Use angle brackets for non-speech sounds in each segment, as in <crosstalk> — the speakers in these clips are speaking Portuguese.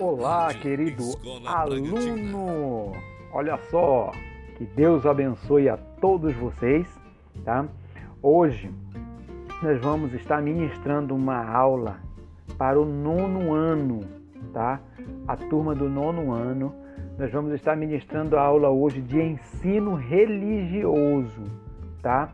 Olá, querido aluno! Olha só, que Deus abençoe a todos vocês, tá? Hoje nós vamos estar ministrando uma aula para o nono ano, tá? A turma do nono ano. Nós vamos estar ministrando a aula hoje de ensino religioso, tá?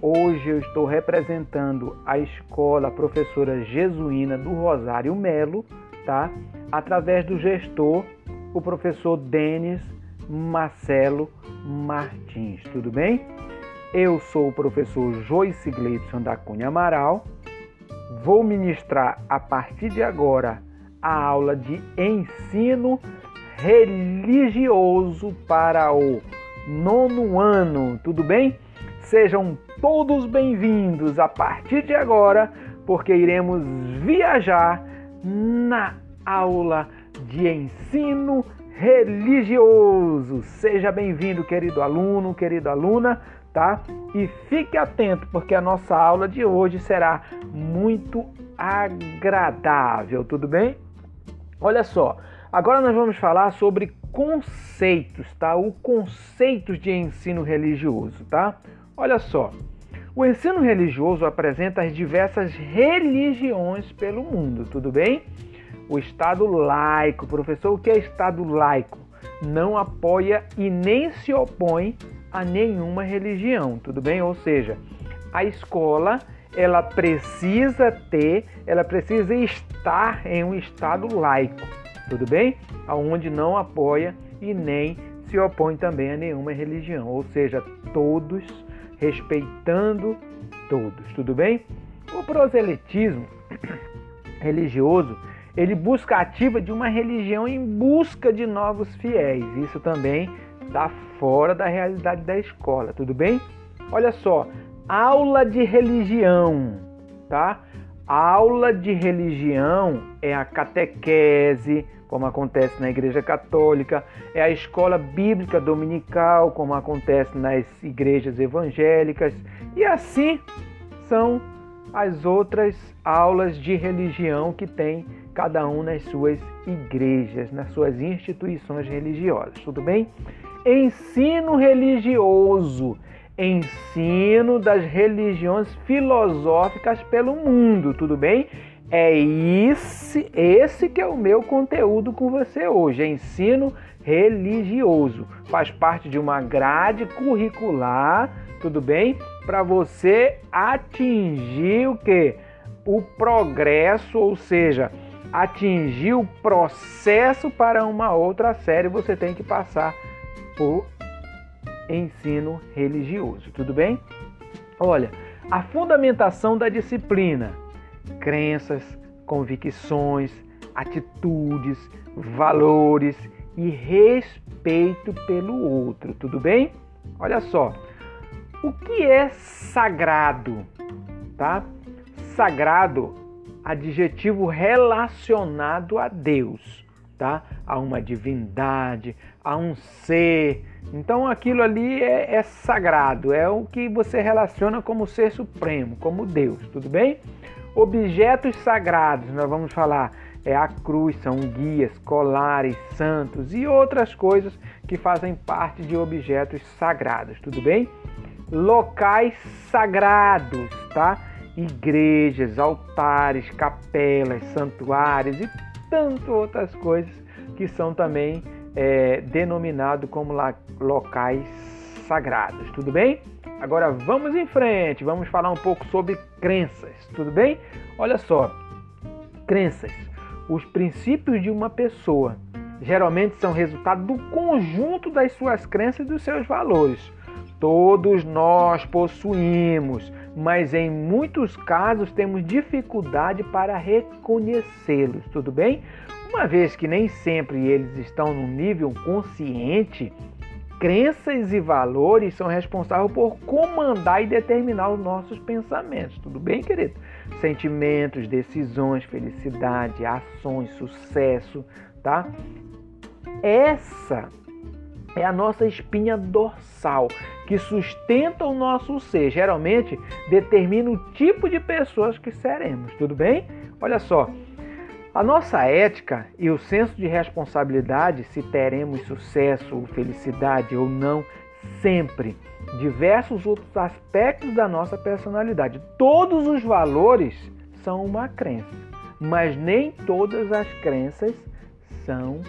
Hoje eu estou representando a escola professora jesuína do Rosário Melo, tá? Através do gestor, o professor Denis Marcelo Martins, tudo bem? Eu sou o professor Joyce Gleidson da Cunha Amaral. Vou ministrar a partir de agora a aula de ensino religioso para o nono ano, tudo bem? Sejam todos bem-vindos a partir de agora, porque iremos viajar na aula de ensino religioso. Seja bem-vindo, querido aluno, querida aluna, tá? E fique atento, porque a nossa aula de hoje será muito agradável, tudo bem? Olha só, agora nós vamos falar sobre conceitos, tá? O conceitos de ensino religioso, tá? Olha só, o ensino religioso apresenta as diversas religiões pelo mundo, tudo bem? O Estado laico, professor, o que é Estado laico? Não apoia e nem se opõe a nenhuma religião, tudo bem? Ou seja, a escola ela precisa ter, ela precisa estar em um Estado laico, tudo bem? Aonde não apoia e nem se opõe também a nenhuma religião, ou seja, todos respeitando todos, tudo bem? O proselitismo religioso, ele busca ativa de uma religião em busca de novos fiéis. Isso também está fora da realidade da escola, tudo bem? Olha só, aula de religião, tá? Aula de religião é a catequese, como acontece na Igreja Católica, é a escola bíblica dominical, como acontece nas igrejas evangélicas, e assim são as outras aulas de religião que tem cada um nas suas igrejas, nas suas instituições religiosas, tudo bem? Ensino religioso, ensino das religiões filosóficas pelo mundo, tudo bem? É esse, esse que é o meu conteúdo com você hoje, é ensino religioso. Faz parte de uma grade curricular, tudo bem? Para você atingir o que? O progresso, ou seja, atingir o processo para uma outra série, você tem que passar por ensino religioso, tudo bem? Olha, a fundamentação da disciplina crenças, convicções, atitudes, valores e respeito pelo outro, tudo bem? Olha só, o que é sagrado, tá? Sagrado, adjetivo relacionado a Deus, tá? A uma divindade, a um ser. Então aquilo ali é, é sagrado, é o que você relaciona como ser supremo, como Deus, tudo bem? Objetos sagrados, nós vamos falar, é a cruz, são guias, colares, santos e outras coisas que fazem parte de objetos sagrados, tudo bem? Locais sagrados, tá? Igrejas, altares, capelas, santuários e tantas outras coisas que são também é, denominados como locais sagrados, tudo bem? Agora vamos em frente, vamos falar um pouco sobre crenças, tudo bem? Olha só, crenças, os princípios de uma pessoa geralmente são resultado do conjunto das suas crenças e dos seus valores. Todos nós possuímos, mas em muitos casos temos dificuldade para reconhecê-los, tudo bem? Uma vez que nem sempre eles estão no nível consciente crenças e valores são responsáveis por comandar e determinar os nossos pensamentos. Tudo bem, querido? Sentimentos, decisões, felicidade, ações, sucesso, tá? Essa é a nossa espinha dorsal que sustenta o nosso ser. Geralmente determina o tipo de pessoas que seremos. Tudo bem? Olha só. A nossa ética e o senso de responsabilidade, se teremos sucesso ou felicidade ou não, sempre. Diversos outros aspectos da nossa personalidade. Todos os valores são uma crença, mas nem todas as crenças são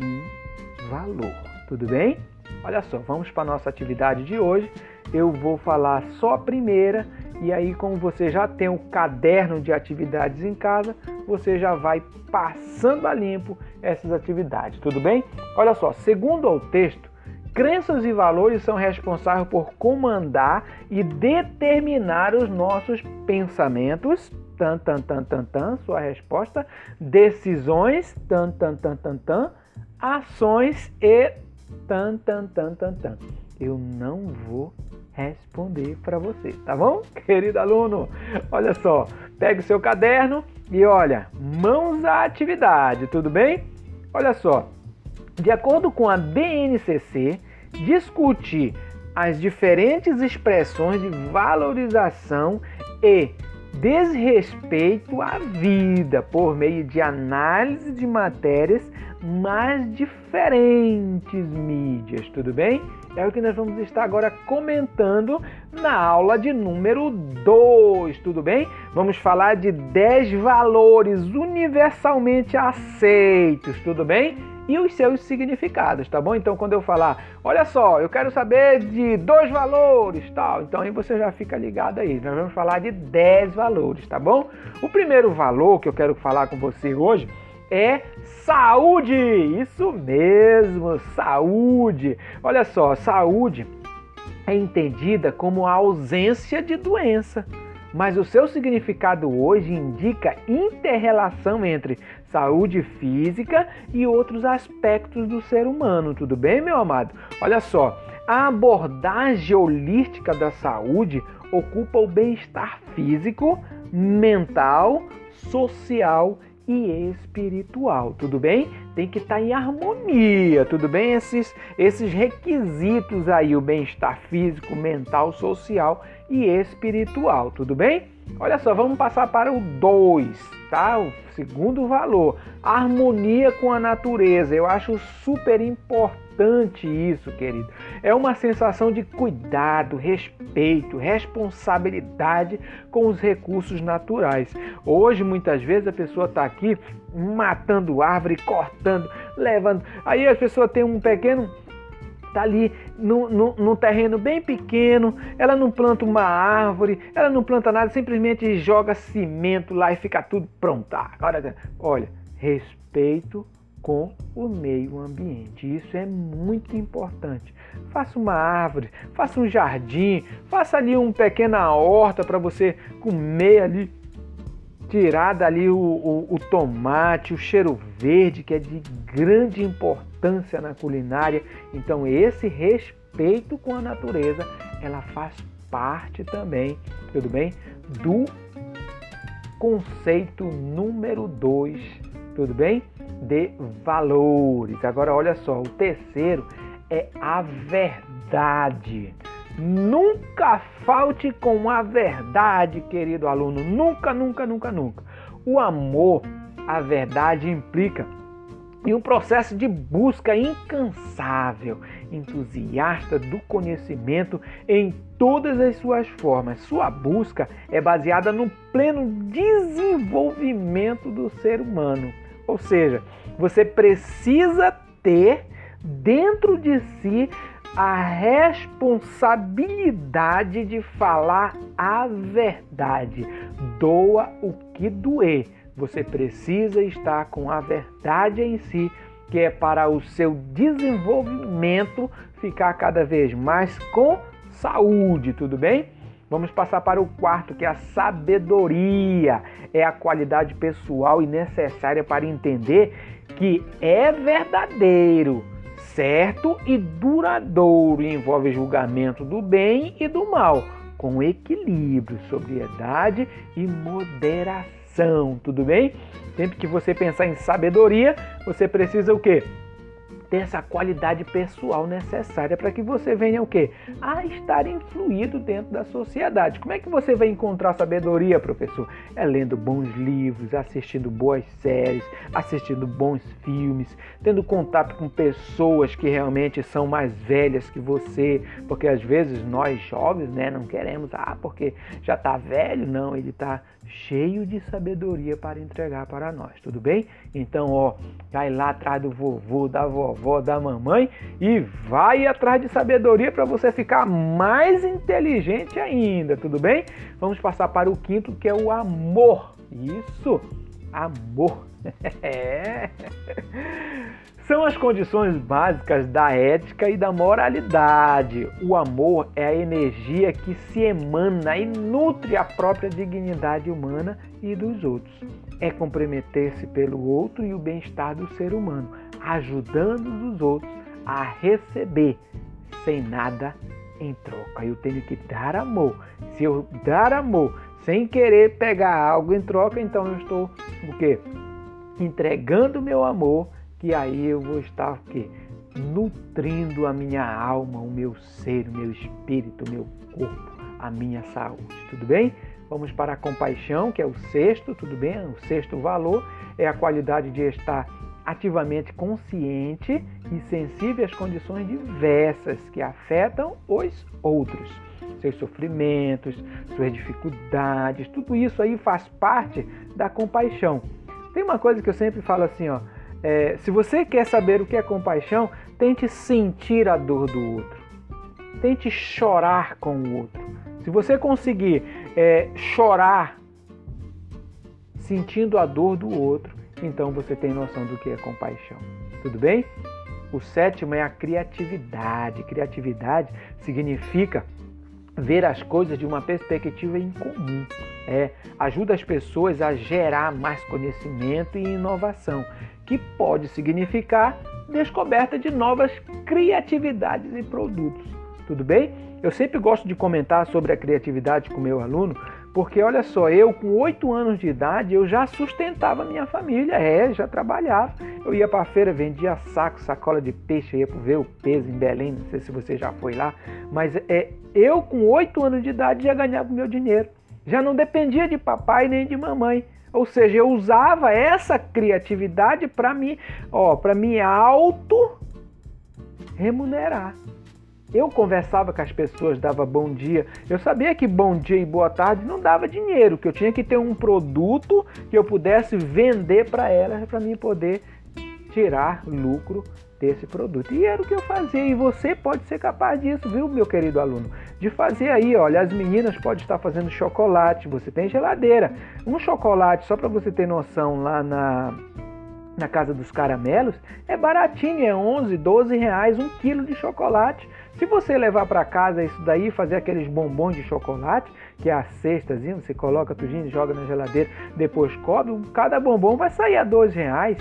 um valor. Tudo bem? Olha só, vamos para a nossa atividade de hoje. Eu vou falar só a primeira e aí, como você já tem um caderno de atividades em casa, você já vai passando a limpo essas atividades, tudo bem? Olha só, segundo o texto, crenças e valores são responsáveis por comandar e determinar os nossos pensamentos, tan tan tan tan tan, sua resposta, decisões, tan tan tan tan tan, ações e tan tan tan tan tan. Eu não vou responder para você, tá bom? <laughs> Querido aluno, olha só, pega o seu caderno e olha, mãos à atividade, tudo bem? Olha só, de acordo com a BNCC, discutir as diferentes expressões de valorização e desrespeito à vida por meio de análise de matérias mais diferentes mídias, tudo bem? É o que nós vamos estar agora comentando na aula de número 2, tudo bem? Vamos falar de 10 valores universalmente aceitos, tudo bem? E os seus significados, tá bom? Então, quando eu falar, olha só, eu quero saber de dois valores, tal, então aí você já fica ligado aí. Nós vamos falar de 10 valores, tá bom? O primeiro valor que eu quero falar com você hoje é saúde. Isso mesmo, saúde. Olha só, saúde é entendida como a ausência de doença, mas o seu significado hoje indica interrelação entre saúde física e outros aspectos do ser humano. Tudo bem, meu amado? Olha só, a abordagem holística da saúde ocupa o bem-estar físico, mental, social e e espiritual, tudo bem? Tem que estar tá em harmonia, tudo bem? Esses, esses requisitos aí, o bem-estar físico, mental, social e espiritual, tudo bem? Olha só, vamos passar para o 2, tá? O segundo valor, harmonia com a natureza. Eu acho super importante importante isso, querido. É uma sensação de cuidado, respeito, responsabilidade com os recursos naturais. Hoje, muitas vezes, a pessoa está aqui matando árvore, cortando, levando. Aí a pessoa tem um pequeno está ali no, terreno bem pequeno, ela não planta uma árvore, ela não planta nada, simplesmente joga cimento lá e fica tudo pronto. Agora, olha, respeito com o meio ambiente. Isso é muito importante. Faça uma árvore, faça um jardim, faça ali uma pequena horta para você comer ali, tirar dali o, o, o tomate, o cheiro verde, que é de grande importância na culinária. Então, esse respeito com a natureza, ela faz parte também, tudo bem? Do conceito número 2, tudo bem? De valores. Agora, olha só, o terceiro é a verdade. Nunca falte com a verdade, querido aluno. Nunca, nunca, nunca, nunca. O amor, a verdade implica em um processo de busca incansável, entusiasta do conhecimento em todas as suas formas. Sua busca é baseada no pleno desenvolvimento do ser humano. Ou seja, você precisa ter dentro de si a responsabilidade de falar a verdade. Doa o que doer. Você precisa estar com a verdade em si, que é para o seu desenvolvimento ficar cada vez mais com saúde, tudo bem? Vamos passar para o quarto, que é a sabedoria. É a qualidade pessoal e necessária para entender que é verdadeiro, certo e duradouro e envolve julgamento do bem e do mal, com equilíbrio, sobriedade e moderação. Tudo bem? Sempre que você pensar em sabedoria, você precisa o quê? Ter essa qualidade pessoal necessária para que você venha o quê? A estar influído dentro da sociedade. Como é que você vai encontrar sabedoria, professor? É lendo bons livros, assistindo boas séries, assistindo bons filmes, tendo contato com pessoas que realmente são mais velhas que você, porque às vezes nós jovens, né, não queremos, ah, porque já está velho, não, ele está cheio de sabedoria para entregar para nós, tudo bem? Então, ó, vai lá atrás do vovô, da vovó, da mamãe e vai atrás de sabedoria para você ficar mais inteligente ainda, tudo bem? Vamos passar para o quinto, que é o amor. Isso, amor. <laughs> É são as condições básicas da ética e da moralidade. O amor é a energia que se emana e nutre a própria dignidade humana e dos outros. É comprometer-se pelo outro e o bem-estar do ser humano, ajudando os outros a receber sem nada em troca. Eu tenho que dar amor. Se eu dar amor sem querer pegar algo em troca, então eu estou o quê? Entregando meu amor que aí eu vou estar o quê? nutrindo a minha alma, o meu ser, o meu espírito, o meu corpo, a minha saúde. Tudo bem? Vamos para a compaixão, que é o sexto, tudo bem? O sexto valor é a qualidade de estar ativamente consciente e sensível às condições diversas que afetam os outros. Seus sofrimentos, suas dificuldades, tudo isso aí faz parte da compaixão. Tem uma coisa que eu sempre falo assim, ó, é, se você quer saber o que é compaixão, tente sentir a dor do outro. Tente chorar com o outro. Se você conseguir é, chorar sentindo a dor do outro, então você tem noção do que é compaixão. Tudo bem? O sétimo é a criatividade. Criatividade significa ver as coisas de uma perspectiva em comum. É, ajuda as pessoas a gerar mais conhecimento e inovação que pode significar descoberta de novas criatividades e produtos. Tudo bem? Eu sempre gosto de comentar sobre a criatividade com meu aluno, porque olha só, eu com oito anos de idade eu já sustentava minha família, é, já trabalhava. Eu ia para a feira, vendia saco, sacola de peixe, ia ver o peso em Belém, não sei se você já foi lá, mas é, eu com oito anos de idade já ganhava meu dinheiro. Já não dependia de papai nem de mamãe. Ou seja, eu usava essa criatividade para me, ó, para me auto remunerar. Eu conversava com as pessoas, dava bom dia. Eu sabia que bom dia e boa tarde não dava dinheiro, que eu tinha que ter um produto que eu pudesse vender para elas para mim poder tirar lucro desse produto. E era o que eu fazia. E você pode ser capaz disso, viu, meu querido aluno? De fazer aí, olha, as meninas podem estar fazendo chocolate, você tem geladeira. Um chocolate, só para você ter noção, lá na, na Casa dos Caramelos, é baratinho, é 11, 12 reais um quilo de chocolate. Se você levar para casa isso daí, fazer aqueles bombons de chocolate, que é a cestazinha, você coloca tudinho, joga na geladeira, depois cobre, cada bombom vai sair a 12 reais.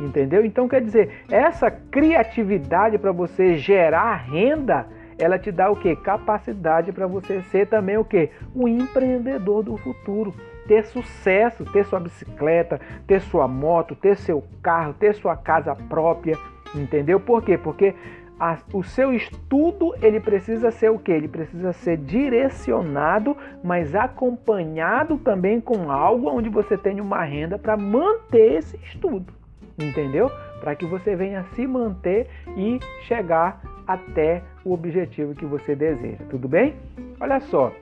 Entendeu? Então quer dizer, essa criatividade para você gerar renda, ela te dá o que? Capacidade para você ser também o que? Um empreendedor do futuro. Ter sucesso, ter sua bicicleta, ter sua moto, ter seu carro, ter sua casa própria. Entendeu? Por quê? Porque a, o seu estudo ele precisa ser o que? Ele precisa ser direcionado, mas acompanhado também com algo onde você tenha uma renda para manter esse estudo entendeu? Para que você venha se manter e chegar até o objetivo que você deseja, tudo bem? Olha só,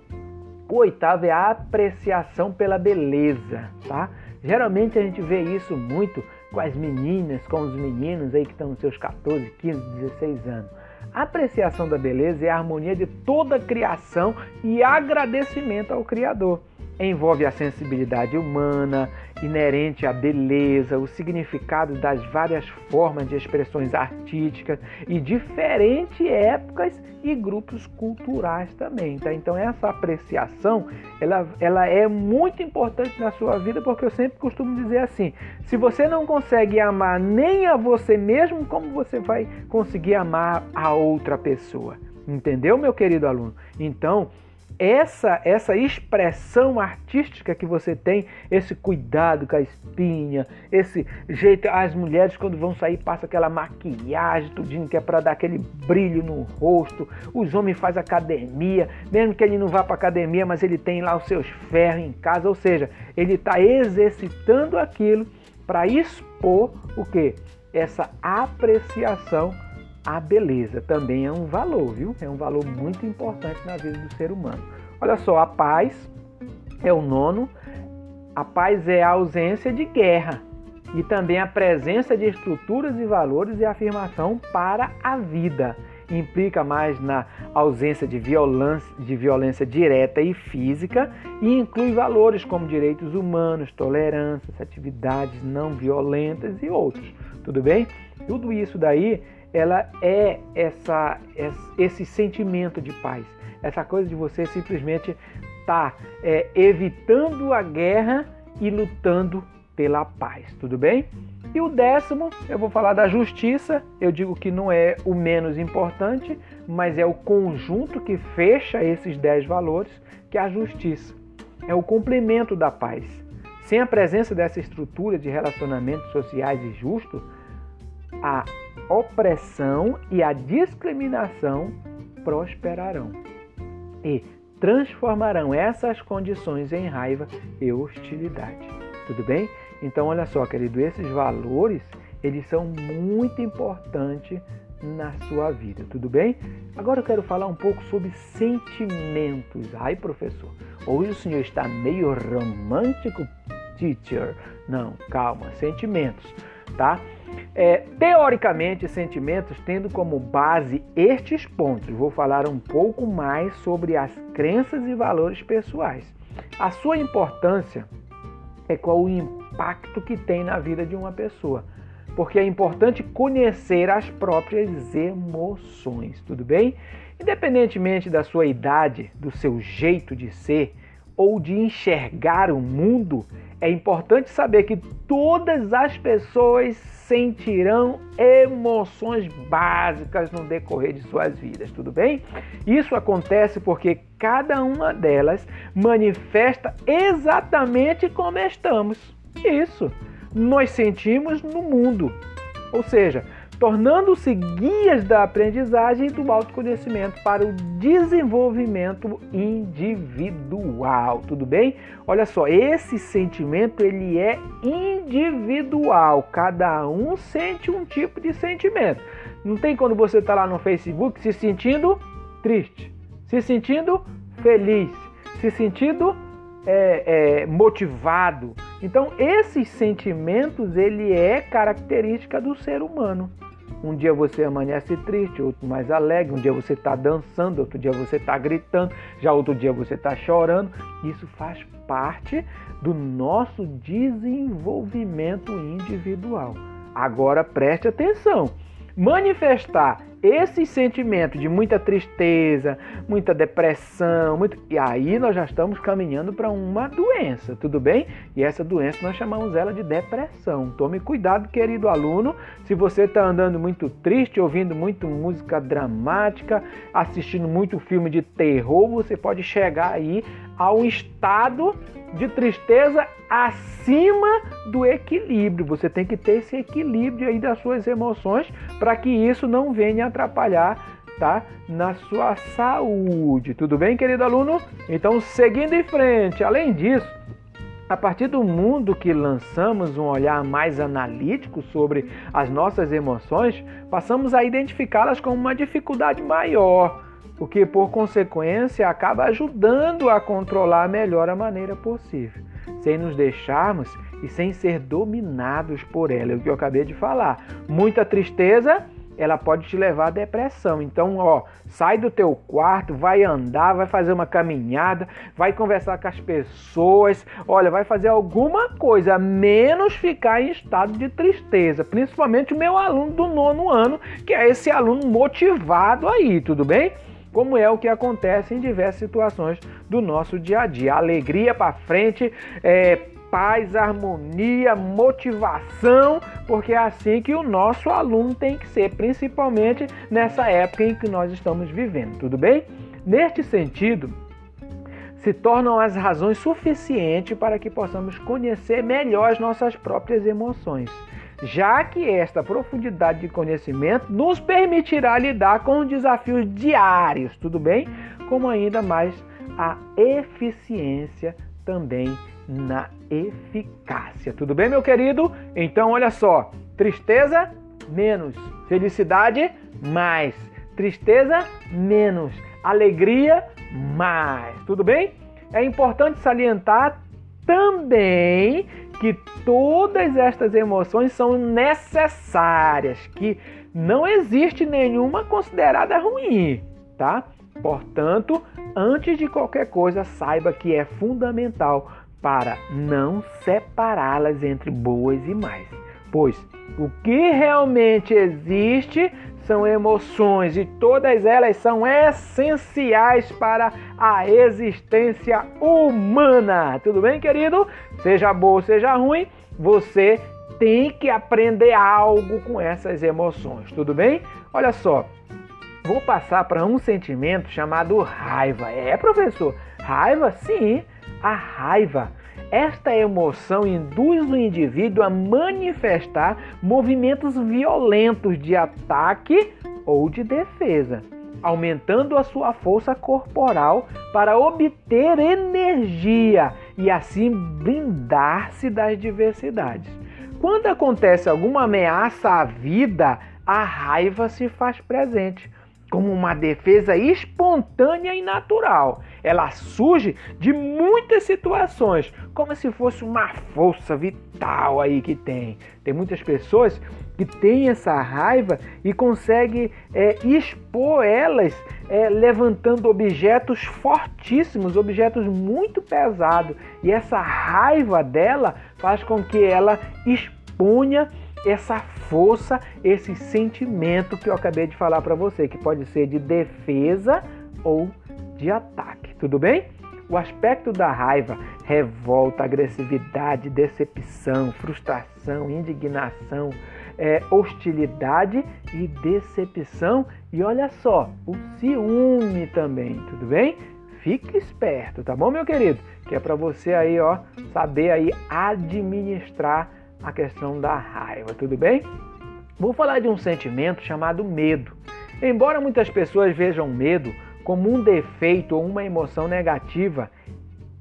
o oitavo é a apreciação pela beleza, tá? Geralmente a gente vê isso muito com as meninas, com os meninos aí que estão nos seus 14, 15, 16 anos. A apreciação da beleza é a harmonia de toda a criação e agradecimento ao Criador envolve a sensibilidade humana, inerente à beleza, o significado das várias formas de expressões artísticas e diferentes épocas e grupos culturais também. Tá? Então essa apreciação ela, ela é muito importante na sua vida porque eu sempre costumo dizer assim: se você não consegue amar nem a você mesmo, como você vai conseguir amar a outra pessoa? Entendeu, meu querido aluno? Então essa essa expressão artística que você tem, esse cuidado com a espinha, esse jeito, as mulheres quando vão sair passam aquela maquiagem, tudinho que é para dar aquele brilho no rosto. Os homens fazem academia, mesmo que ele não vá para academia, mas ele tem lá os seus ferros em casa, ou seja, ele está exercitando aquilo para expor o que? Essa apreciação à beleza. Também é um valor, viu? É um valor muito importante na vida do ser humano. Olha só, a paz é o nono. A paz é a ausência de guerra e também a presença de estruturas e valores e afirmação para a vida. Implica mais na ausência de violência, de violência direta e física e inclui valores como direitos humanos, tolerância, atividades não violentas e outros. Tudo bem? Tudo isso daí, ela é essa, esse sentimento de paz, essa coisa de você simplesmente estar tá, é, evitando a guerra e lutando pela paz, tudo bem? E o décimo, eu vou falar da justiça. Eu digo que não é o menos importante, mas é o conjunto que fecha esses dez valores, que é a justiça. É o complemento da paz. Sem a presença dessa estrutura de relacionamentos sociais e justos, a opressão e a discriminação prosperarão e transformarão essas condições em raiva e hostilidade. Tudo bem? Então, olha só, querido, esses valores, eles são muito importantes na sua vida, tudo bem? Agora eu quero falar um pouco sobre sentimentos. Ai, professor, hoje o senhor está meio romântico, teacher. Não, calma, sentimentos, tá? É, teoricamente, sentimentos tendo como base estes pontos. Vou falar um pouco mais sobre as crenças e valores pessoais. A sua importância é qual o impacto que tem na vida de uma pessoa. Porque é importante conhecer as próprias emoções, tudo bem? Independentemente da sua idade, do seu jeito de ser ou de enxergar o mundo, é importante saber que todas as pessoas sentirão emoções básicas no decorrer de suas vidas, tudo bem? Isso acontece porque cada uma delas manifesta exatamente como estamos. Isso, nós sentimos no mundo. Ou seja, tornando-se guias da aprendizagem e do autoconhecimento para o desenvolvimento individual, tudo bem? Olha só, esse sentimento ele é individual, cada um sente um tipo de sentimento. Não tem quando você está lá no Facebook se sentindo triste, se sentindo feliz, se sentindo é, é, motivado. Então, esses sentimentos ele é característica do ser humano. Um dia você amanhece triste, outro mais alegre. Um dia você está dançando, outro dia você está gritando, já outro dia você está chorando. Isso faz parte do nosso desenvolvimento individual. Agora preste atenção. Manifestar esse sentimento de muita tristeza, muita depressão, muito... e aí nós já estamos caminhando para uma doença, tudo bem? E essa doença nós chamamos ela de depressão. Tome cuidado, querido aluno, se você está andando muito triste, ouvindo muito música dramática, assistindo muito filme de terror, você pode chegar aí a um estado de tristeza acima do equilíbrio. Você tem que ter esse equilíbrio aí das suas emoções para que isso não venha atrapalhar tá? Na sua saúde. Tudo bem, querido aluno? Então, seguindo em frente, além disso, a partir do mundo que lançamos um olhar mais analítico sobre as nossas emoções, passamos a identificá-las como uma dificuldade maior o que por consequência acaba ajudando a controlar melhor a maneira possível, sem nos deixarmos e sem ser dominados por ela. É o que eu acabei de falar. Muita tristeza, ela pode te levar à depressão. Então, ó, sai do teu quarto, vai andar, vai fazer uma caminhada, vai conversar com as pessoas, olha, vai fazer alguma coisa, menos ficar em estado de tristeza. Principalmente o meu aluno do nono ano, que é esse aluno motivado aí, tudo bem? Como é o que acontece em diversas situações do nosso dia a dia. Alegria para frente, é, paz, harmonia, motivação, porque é assim que o nosso aluno tem que ser, principalmente nessa época em que nós estamos vivendo, tudo bem? Neste sentido, se tornam as razões suficientes para que possamos conhecer melhor as nossas próprias emoções, já que esta profundidade de conhecimento nos permitirá lidar com os desafios diários, tudo bem? Como ainda mais a eficiência também na eficácia. Tudo bem, meu querido? Então, olha só: tristeza menos, felicidade mais, tristeza menos, alegria mais. Tudo bem? É importante salientar também que todas estas emoções são necessárias, que não existe nenhuma considerada ruim, tá? Portanto, antes de qualquer coisa, saiba que é fundamental para não separá-las entre boas e mais. Pois o que realmente existe são emoções e todas elas são essenciais para a existência humana. Tudo bem, querido? Seja boa, seja ruim, você tem que aprender algo com essas emoções. Tudo bem? Olha só, vou passar para um sentimento chamado raiva. É, professor? Raiva? Sim, a raiva. Esta emoção induz o indivíduo a manifestar movimentos violentos de ataque ou de defesa, aumentando a sua força corporal para obter energia e assim blindar-se das diversidades. Quando acontece alguma ameaça à vida, a raiva se faz presente como uma defesa espontânea e natural. Ela surge de muitas situações, como se fosse uma força vital aí que tem. Tem muitas pessoas que têm essa raiva e conseguem é, expor elas é, levantando objetos fortíssimos, objetos muito pesados. E essa raiva dela faz com que ela exponha essa força, esse sentimento que eu acabei de falar para você, que pode ser de defesa ou de ataque, tudo bem? O aspecto da raiva, revolta, agressividade, decepção, frustração, indignação, é, hostilidade e decepção. E olha só, o ciúme também, tudo bem? Fique esperto, tá bom, meu querido? Que é para você aí, ó, saber aí administrar a questão da raiva, tudo bem? Vou falar de um sentimento chamado medo. Embora muitas pessoas vejam medo como um defeito ou uma emoção negativa,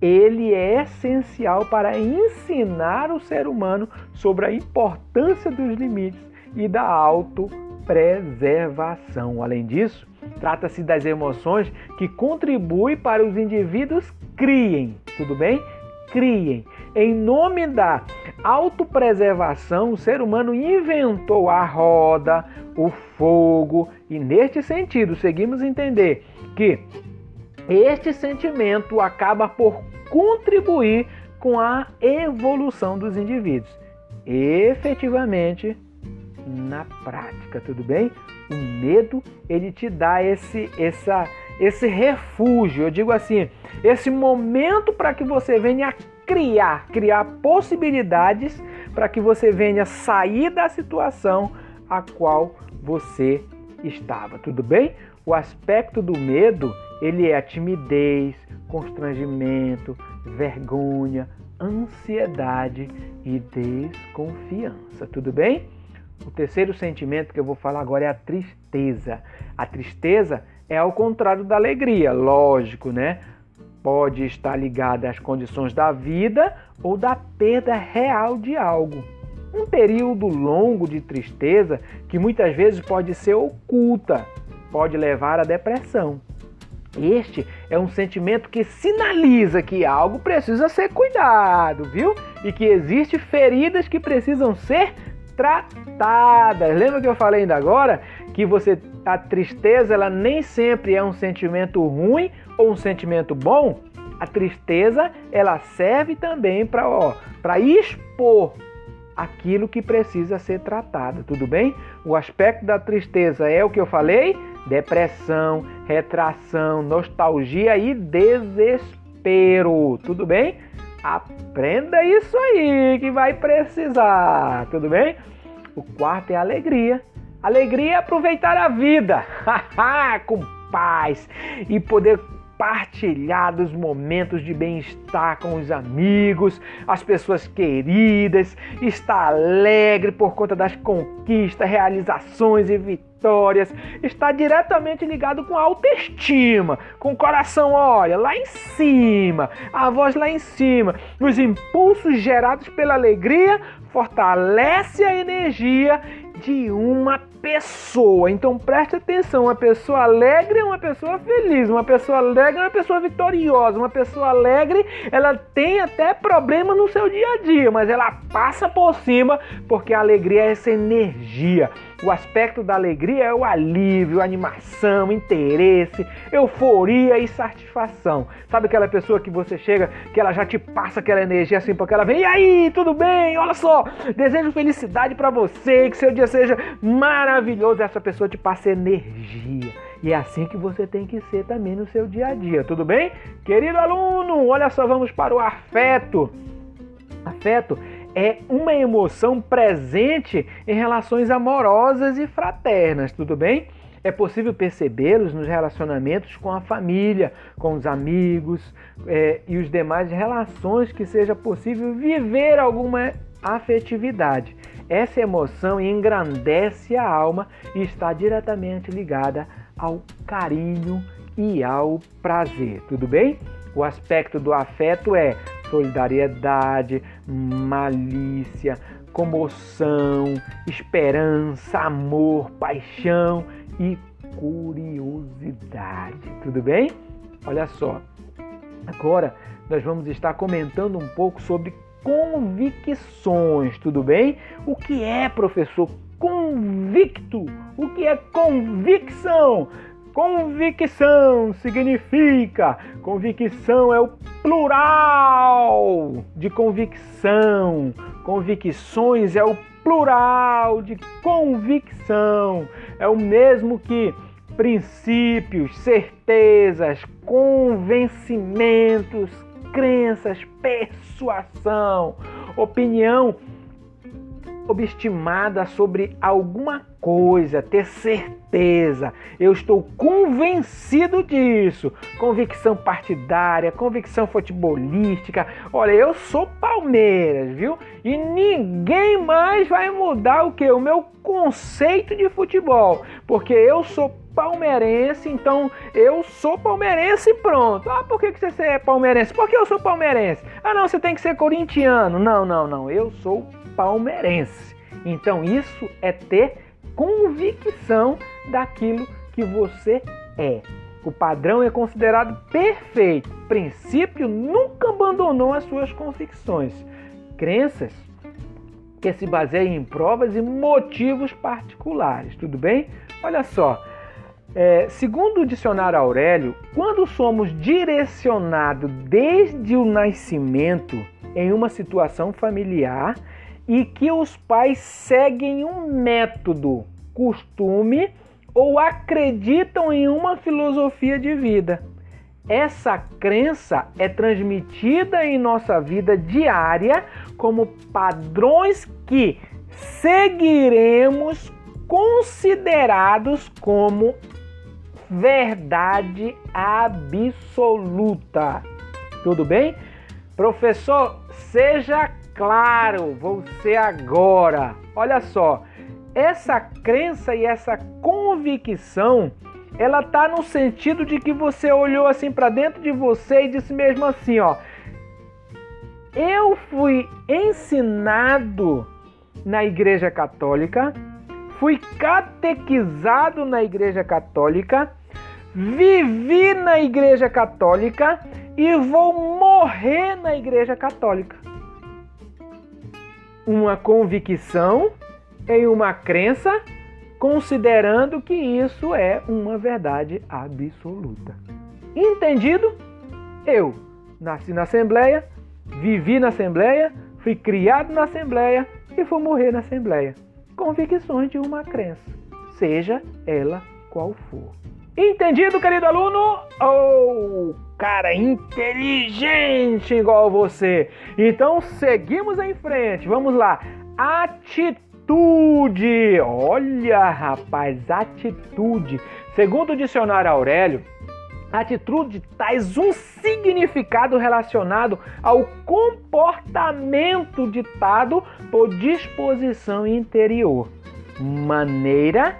ele é essencial para ensinar o ser humano sobre a importância dos limites e da autopreservação. Além disso, trata-se das emoções que contribuem para os indivíduos criem, tudo bem? Criem. Em nome da autopreservação, o ser humano inventou a roda, o fogo, e neste sentido, seguimos entender que este sentimento acaba por contribuir com a evolução dos indivíduos. Efetivamente, na prática, tudo bem? O medo, ele te dá esse essa esse refúgio, eu digo assim, esse momento para que você venha criar, criar possibilidades para que você venha sair da situação a qual você estava. Tudo bem? O aspecto do medo, ele é a timidez, constrangimento, vergonha, ansiedade e desconfiança. Tudo bem? O terceiro sentimento que eu vou falar agora é a tristeza. A tristeza é ao contrário da alegria, lógico, né? pode estar ligada às condições da vida ou da perda real de algo. Um período longo de tristeza que muitas vezes pode ser oculta, pode levar à depressão. Este é um sentimento que sinaliza que algo precisa ser cuidado, viu? E que existem feridas que precisam ser tratadas. Lembra que eu falei ainda agora que você a tristeza ela nem sempre é um sentimento ruim ou um sentimento bom, a tristeza ela serve também para para expor aquilo que precisa ser tratado, tudo bem? O aspecto da tristeza é o que eu falei: depressão, retração, nostalgia e desespero, tudo bem? Aprenda isso aí que vai precisar, tudo bem? O quarto é alegria. Alegria é aproveitar a vida. <laughs> Com paz. E poder compartilhar dos momentos de bem-estar com os amigos, as pessoas queridas, estar alegre por conta das conquistas, realizações e vitórias, está diretamente ligado com a autoestima, com o coração, olha, lá em cima, a voz lá em cima. Os impulsos gerados pela alegria fortalece a energia de uma pessoa. Então preste atenção, uma pessoa alegre é uma pessoa feliz, uma pessoa alegre é uma pessoa vitoriosa, uma pessoa alegre, ela tem até problema no seu dia a dia, mas ela passa por cima porque a alegria é essa energia. O aspecto da alegria é o alívio, animação, interesse, euforia e satisfação. Sabe aquela pessoa que você chega, que ela já te passa aquela energia assim, porque ela vem, e aí, tudo bem? Olha só, desejo felicidade para você, que seu dia seja maravilhoso. Essa pessoa te passa energia. E é assim que você tem que ser também no seu dia a dia, tudo bem? Querido aluno, olha só, vamos para o afeto. Afeto é uma emoção presente em relações amorosas e fraternas, tudo bem? É possível percebê-los nos relacionamentos com a família, com os amigos é, e os demais relações que seja possível viver alguma afetividade. Essa emoção engrandece a alma e está diretamente ligada ao carinho e ao prazer, tudo bem? O aspecto do afeto é solidariedade, malícia, comoção, esperança, amor, paixão e curiosidade. Tudo bem? Olha só. Agora nós vamos estar comentando um pouco sobre convicções, tudo bem? O que é, professor, convicto? O que é convicção? Convicção significa, convicção é o plural de convicção. Convicções é o plural de convicção. É o mesmo que princípios, certezas, convencimentos, crenças, persuasão, opinião obstimada sobre alguma coisa, ter certeza. Eu estou convencido disso. Convicção partidária, convicção futebolística. Olha, eu sou Palmeiras, viu? E ninguém mais vai mudar o que? O meu conceito de futebol, porque eu sou palmeirense, então eu sou palmeirense e pronto. Ah, por que, você é palmeirense? Porque eu sou palmeirense. Ah, não, você tem que ser corintiano. Não, não, não. Eu sou palmeirense. Então isso é ter convicção daquilo que você é. O padrão é considerado perfeito. O princípio nunca abandonou as suas convicções. Crenças que se baseiam em provas e motivos particulares. Tudo bem? Olha só. É, segundo o dicionário Aurélio, quando somos direcionados desde o nascimento em uma situação familiar e que os pais seguem um método, costume ou acreditam em uma filosofia de vida. Essa crença é transmitida em nossa vida diária como padrões que seguiremos considerados como verdade absoluta. Tudo bem? Professor, seja claro, ser agora. Olha só, essa crença e essa convicção, ela tá no sentido de que você olhou assim para dentro de você e disse mesmo assim, ó: Eu fui ensinado na Igreja Católica, fui catequizado na Igreja Católica, vivi na Igreja Católica e vou morrer na Igreja Católica uma convicção em uma crença, considerando que isso é uma verdade absoluta. Entendido? Eu nasci na Assembleia, vivi na Assembleia, fui criado na Assembleia e vou morrer na Assembleia. Convicções de uma crença, seja ela qual for. Entendido, querido aluno? Oh, cara inteligente igual você. Então seguimos em frente. Vamos lá. Atitude. Olha, rapaz, atitude. Segundo o dicionário Aurélio, atitude traz um significado relacionado ao comportamento ditado por disposição interior, maneira,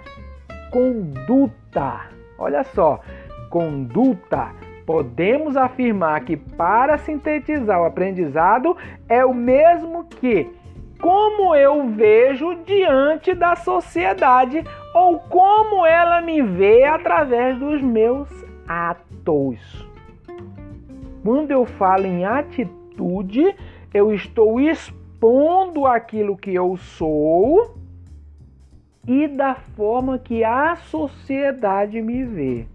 conduta. Olha só, conduta. Podemos afirmar que para sintetizar o aprendizado é o mesmo que como eu vejo diante da sociedade ou como ela me vê através dos meus atos. Quando eu falo em atitude, eu estou expondo aquilo que eu sou e da forma que a sociedade me vê.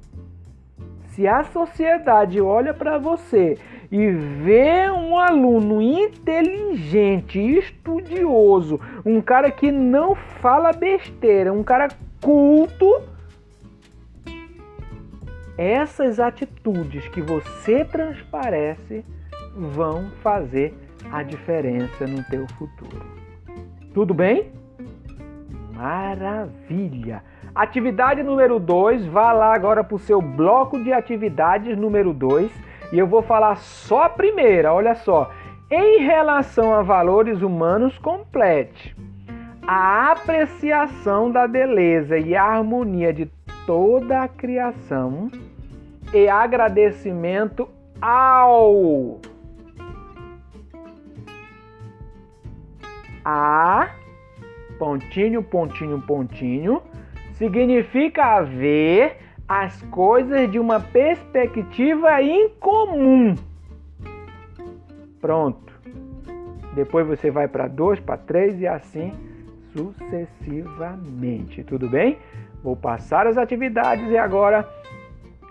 Se a sociedade olha para você e vê um aluno inteligente, estudioso, um cara que não fala besteira, um cara culto, essas atitudes que você transparece vão fazer a diferença no teu futuro. Tudo bem? Maravilha! Atividade número 2, vá lá agora para o seu bloco de atividades número 2 e eu vou falar só a primeira, olha só. Em relação a valores humanos, complete a apreciação da beleza e harmonia de toda a criação e agradecimento ao a pontinho, pontinho, pontinho significa ver as coisas de uma perspectiva incomum. Pronto. Depois você vai para dois, para três e assim sucessivamente. Tudo bem? Vou passar as atividades e agora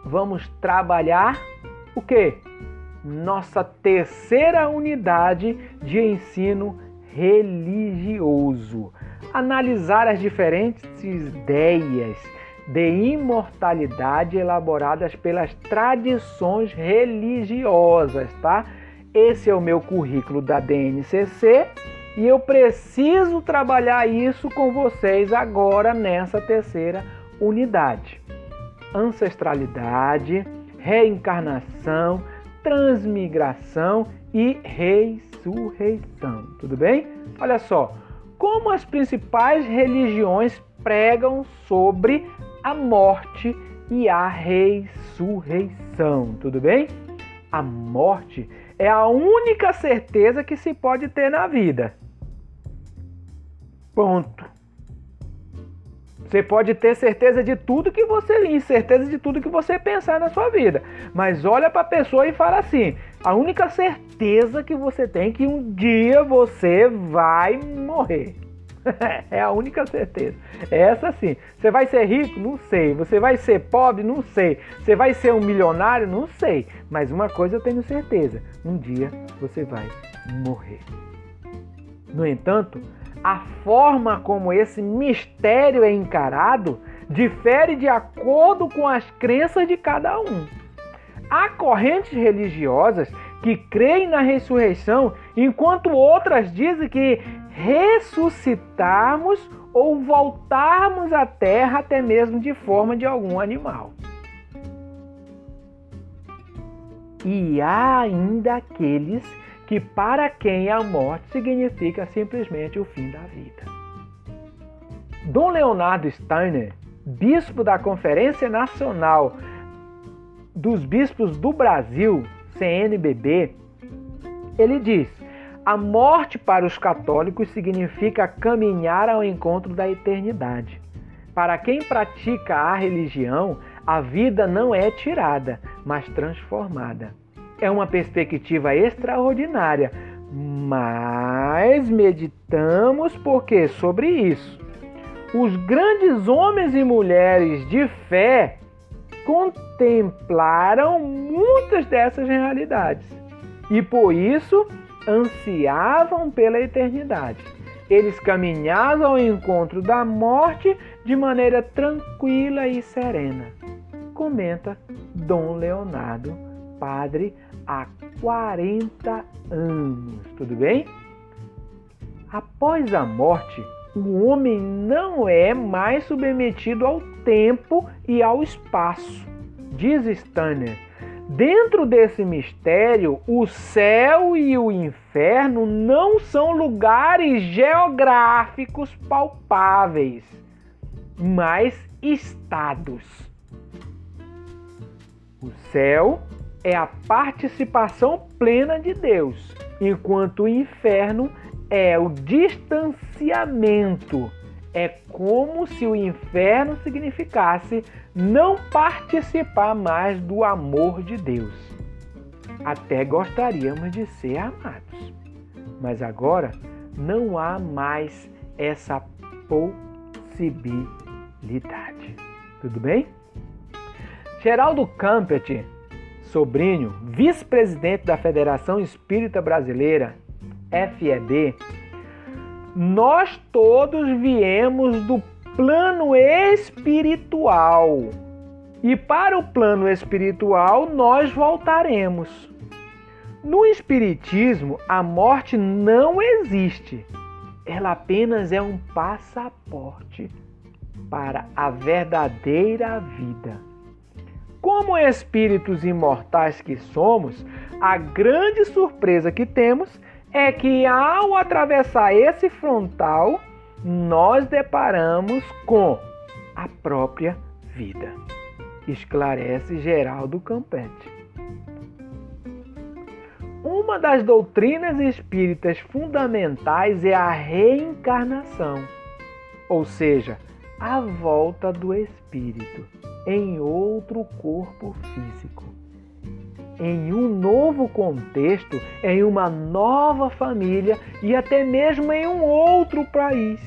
vamos trabalhar o que? Nossa terceira unidade de ensino religioso. Analisar as diferentes ideias de imortalidade elaboradas pelas tradições religiosas, tá? Esse é o meu currículo da DNCC e eu preciso trabalhar isso com vocês agora nessa terceira unidade ancestralidade, reencarnação, transmigração e ressurreição. Tudo bem? Olha só, como as principais religiões pregam sobre a morte e a ressurreição. Tudo bem? A morte é a única certeza que se pode ter na vida. Ponto. Você pode ter certeza de tudo que você incerteza de tudo que você pensar na sua vida, mas olha para a pessoa e fala assim: a única certeza que você tem é que um dia você vai morrer. <laughs> é a única certeza. É essa sim. Você vai ser rico? Não sei. Você vai ser pobre? Não sei. Você vai ser um milionário? Não sei. Mas uma coisa eu tenho certeza: um dia você vai morrer. No entanto, a forma como esse mistério é encarado difere de acordo com as crenças de cada um. Há correntes religiosas que creem na ressurreição, enquanto outras dizem que ressuscitarmos ou voltarmos à terra até mesmo de forma de algum animal. E há ainda aqueles que para quem a morte significa simplesmente o fim da vida. Dom Leonardo Steiner, bispo da Conferência Nacional dos Bispos do Brasil, CNBB, ele diz: a morte para os católicos significa caminhar ao encontro da eternidade. Para quem pratica a religião, a vida não é tirada, mas transformada é uma perspectiva extraordinária, mas meditamos porque sobre isso. Os grandes homens e mulheres de fé contemplaram muitas dessas realidades e por isso ansiavam pela eternidade. Eles caminhavam ao encontro da morte de maneira tranquila e serena. Comenta Dom Leonardo, padre há 40 anos, tudo bem? Após a morte, o homem não é mais submetido ao tempo e ao espaço, Diz Stanner, dentro desse mistério, o céu e o inferno não são lugares geográficos palpáveis, mas estados. O céu é a participação plena de Deus, enquanto o inferno é o distanciamento. É como se o inferno significasse não participar mais do amor de Deus. Até gostaríamos de ser amados, mas agora não há mais essa possibilidade. Tudo bem? Geraldo Campet, sobrinho, vice-presidente da Federação Espírita Brasileira, FEB, nós todos viemos do plano espiritual. E para o plano espiritual nós voltaremos. No Espiritismo, a morte não existe. Ela apenas é um passaporte para a verdadeira vida. Como espíritos imortais que somos, a grande surpresa que temos é que ao atravessar esse frontal, nós deparamos com a própria vida. Esclarece Geraldo Campete. Uma das doutrinas espíritas fundamentais é a reencarnação, ou seja, a volta do espírito em outro corpo físico, em um novo contexto, em uma nova família e até mesmo em um outro país.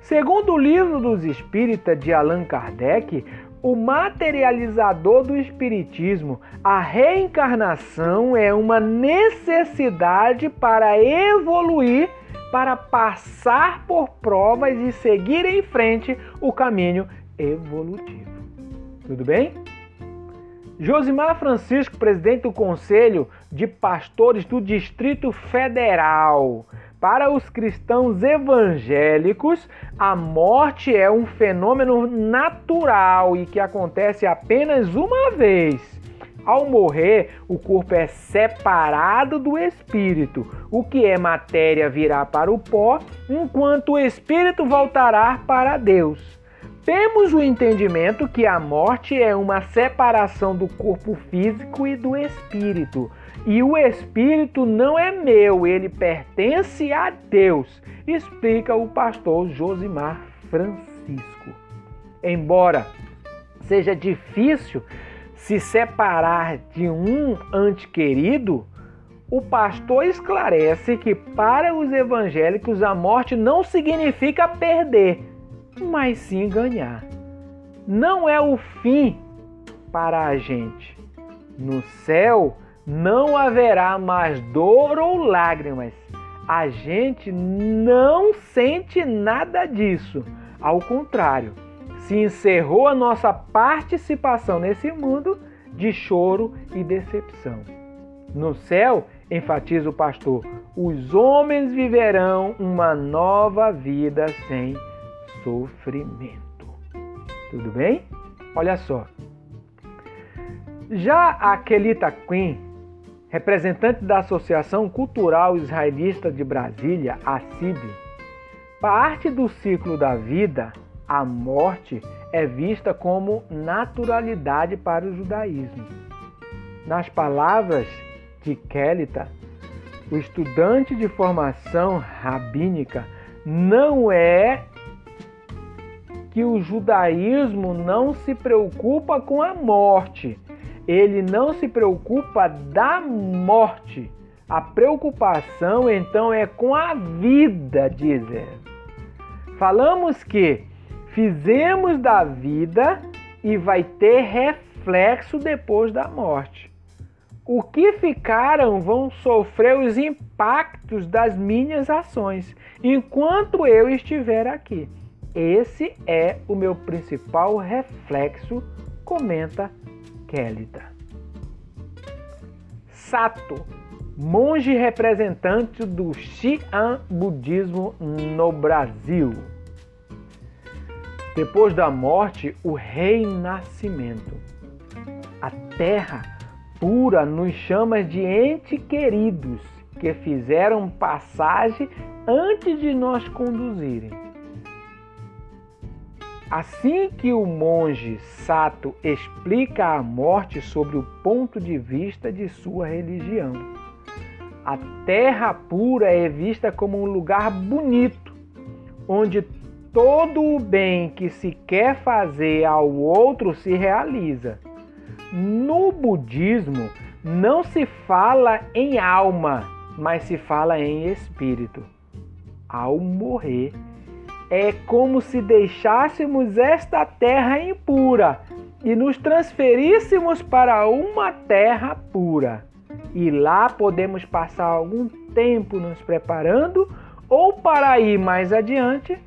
Segundo o livro dos Espíritas de Allan Kardec, o materializador do Espiritismo, a reencarnação é uma necessidade para evoluir, para passar por provas e seguir em frente o caminho evolutivo. Tudo bem? Josimar Francisco, presidente do Conselho de Pastores do Distrito Federal. Para os cristãos evangélicos, a morte é um fenômeno natural e que acontece apenas uma vez. Ao morrer, o corpo é separado do espírito. O que é matéria virá para o pó, enquanto o espírito voltará para Deus. Temos o entendimento que a morte é uma separação do corpo físico e do espírito. E o espírito não é meu, ele pertence a Deus, explica o pastor Josimar Francisco. Embora seja difícil se separar de um ante querido, o pastor esclarece que para os evangélicos a morte não significa perder, mas sim ganhar. Não é o fim para a gente. No céu não haverá mais dor ou lágrimas. A gente não sente nada disso. Ao contrário, se encerrou a nossa participação nesse mundo de choro e decepção. No céu, enfatiza o pastor, os homens viverão uma nova vida sem sofrimento. Tudo bem? Olha só. Já a Kelita Quinn, representante da Associação Cultural Israelista de Brasília, a CIB, parte do ciclo da vida, a morte é vista como naturalidade para o judaísmo. Nas palavras de Kelita, o estudante de formação rabínica não é que o judaísmo não se preocupa com a morte, ele não se preocupa da morte. A preocupação então é com a vida, dizem. Falamos que fizemos da vida e vai ter reflexo depois da morte. O que ficaram vão sofrer os impactos das minhas ações enquanto eu estiver aqui. Esse é o meu principal reflexo, comenta Kélida. Sato, monge representante do Xi'an budismo no Brasil. Depois da morte, o renascimento. A terra pura nos chama de ente queridos que fizeram passagem antes de nós conduzirem. Assim que o monge Sato explica a morte sobre o ponto de vista de sua religião. A terra pura é vista como um lugar bonito, onde todo o bem que se quer fazer ao outro se realiza. No budismo, não se fala em alma, mas se fala em espírito. Ao morrer, é como se deixássemos esta terra impura e nos transferíssemos para uma terra pura. E lá podemos passar algum tempo nos preparando ou para ir mais adiante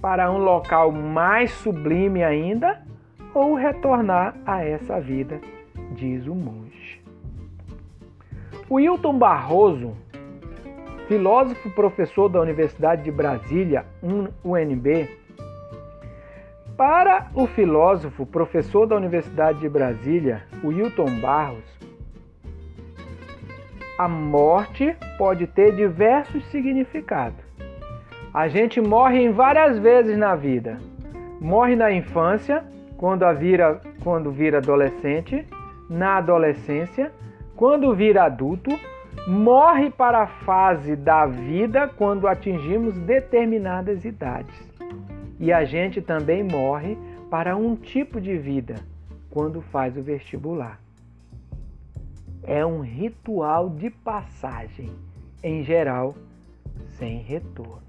para um local mais sublime ainda ou retornar a essa vida, diz o monge. O Hilton Barroso filósofo professor da Universidade de Brasília, UNB, para o filósofo professor da Universidade de Brasília, Wilton Barros, a morte pode ter diversos significados. A gente morre em várias vezes na vida. Morre na infância, quando, vira, quando vira adolescente, na adolescência, quando vira adulto morre para a fase da vida quando atingimos determinadas idades. E a gente também morre para um tipo de vida quando faz o vestibular. É um ritual de passagem, em geral, sem retorno.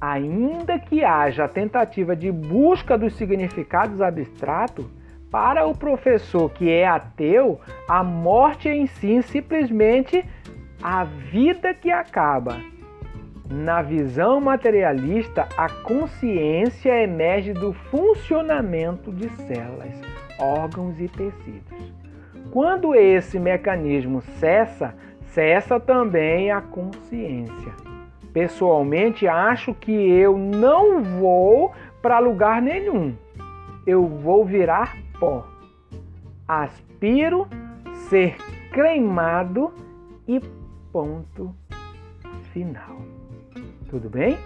Ainda que haja a tentativa de busca dos significados abstratos, para o professor que é ateu, a morte em si simplesmente a vida que acaba. Na visão materialista, a consciência emerge do funcionamento de células, órgãos e tecidos. Quando esse mecanismo cessa, cessa também a consciência. Pessoalmente, acho que eu não vou para lugar nenhum. Eu vou virar pó. Aspiro, ser cremado e ponto final. Tudo bem?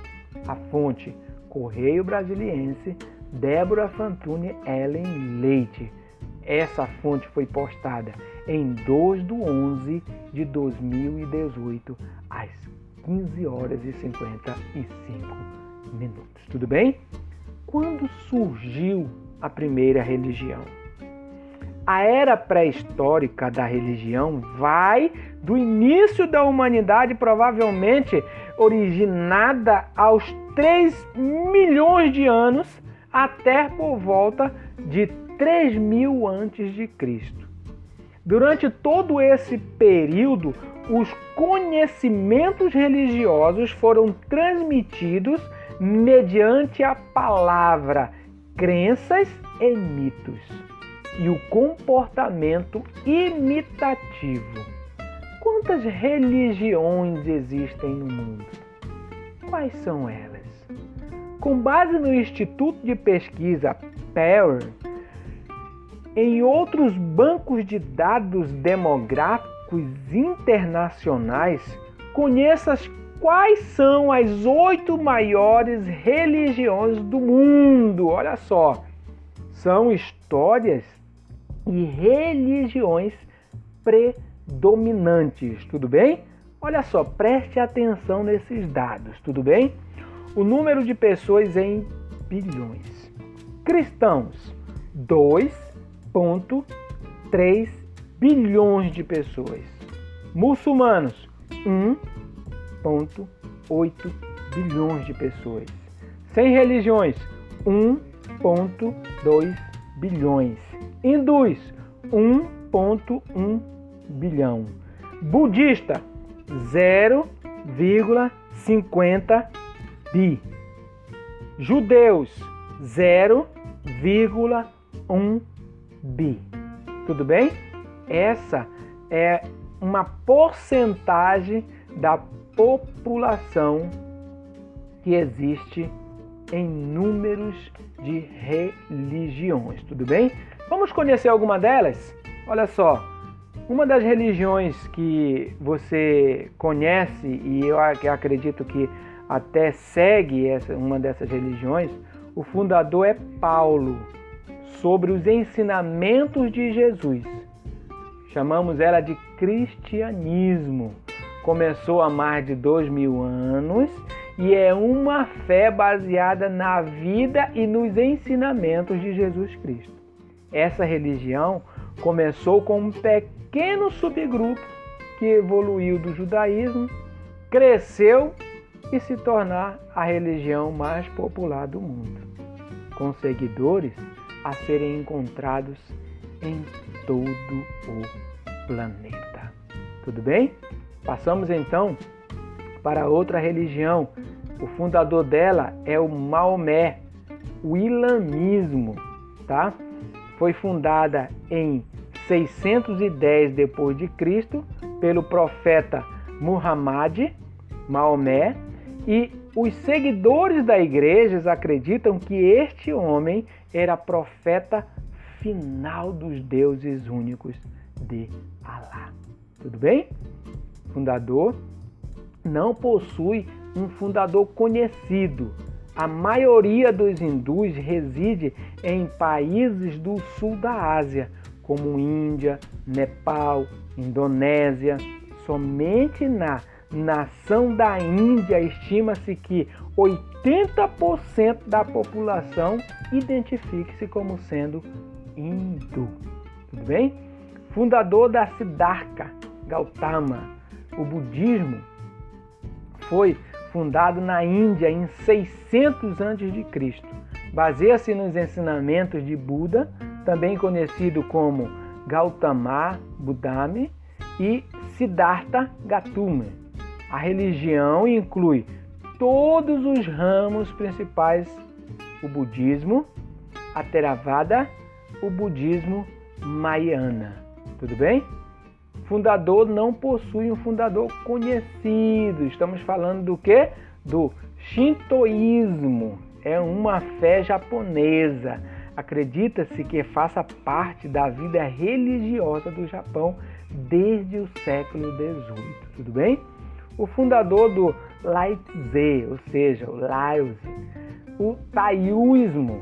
A fonte Correio Brasiliense, Débora Fantune Ellen Leite. Essa fonte foi postada em 2 de 11 de 2018, às 15 horas e 55 minutos. Tudo bem? Quando surgiu a primeira religião. A era pré-histórica da religião vai do início da humanidade, provavelmente originada aos 3 milhões de anos, até por volta de 3 mil antes de Cristo. Durante todo esse período, os conhecimentos religiosos foram transmitidos mediante a palavra crenças e mitos e o comportamento imitativo. Quantas religiões existem no mundo? Quais são elas? Com base no Instituto de Pesquisa Pew, em outros bancos de dados demográficos internacionais, conheça as quais são as oito maiores religiões do mundo. Olha só, são histórias e religiões predominantes, tudo bem? Olha só, preste atenção nesses dados, tudo bem? O número de pessoas em bilhões. Cristãos, 2,3 bilhões de pessoas. Muçulmanos, 1 1,8 bilhões de pessoas. Sem religiões, 1,2 bilhões. Hindus, 1,1 bilhão. Budista, 0,50 bi. Judeus, 0,1 bi. Tudo bem? Essa é uma porcentagem da população que existe em números de religiões, tudo bem? Vamos conhecer alguma delas? Olha só, uma das religiões que você conhece e eu acredito que até segue essa, uma dessas religiões, o fundador é Paulo, sobre os ensinamentos de Jesus. Chamamos ela de cristianismo. Começou há mais de dois mil anos e é uma fé baseada na vida e nos ensinamentos de Jesus Cristo. Essa religião começou com um pequeno subgrupo que evoluiu do judaísmo, cresceu e se tornar a religião mais popular do mundo, com seguidores a serem encontrados em todo o planeta. Tudo bem? Passamos então para outra religião. O fundador dela é o Maomé, o islamismo, tá? Foi fundada em 610 depois de Cristo pelo profeta Muhammad, Maomé, e os seguidores da igreja acreditam que este homem era profeta final dos deuses únicos de Alá. Tudo bem? Fundador não possui um fundador conhecido. A maioria dos hindus reside em países do sul da Ásia, como Índia, Nepal, Indonésia. Somente na nação da Índia estima-se que 80% da população identifique-se como sendo hindu. Tudo bem? Fundador da Siddhartha Gautama, o budismo foi fundado na Índia em 600 a.C. Baseia-se nos ensinamentos de Buda, também conhecido como Gautama Budami e Siddhartha Gautama. A religião inclui todos os ramos principais: o budismo, a Theravada, o budismo Mahayana. Tudo bem? Fundador não possui um fundador conhecido. Estamos falando do que? Do Shintoísmo. É uma fé japonesa. Acredita-se que faça parte da vida religiosa do Japão desde o século XVIII. Tudo bem? O fundador do Laizé, ou seja, o Laozi. O taoísmo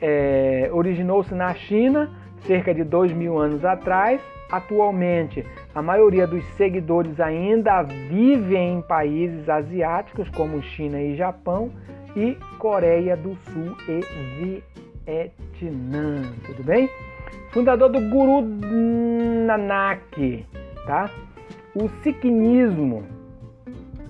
é, originou-se na China cerca de dois mil anos atrás. Atualmente, a maioria dos seguidores ainda vivem em países asiáticos como China e Japão e Coreia do Sul e Vietnã. Tudo bem? Fundador do Guru Nanak, tá? O Sikhismo,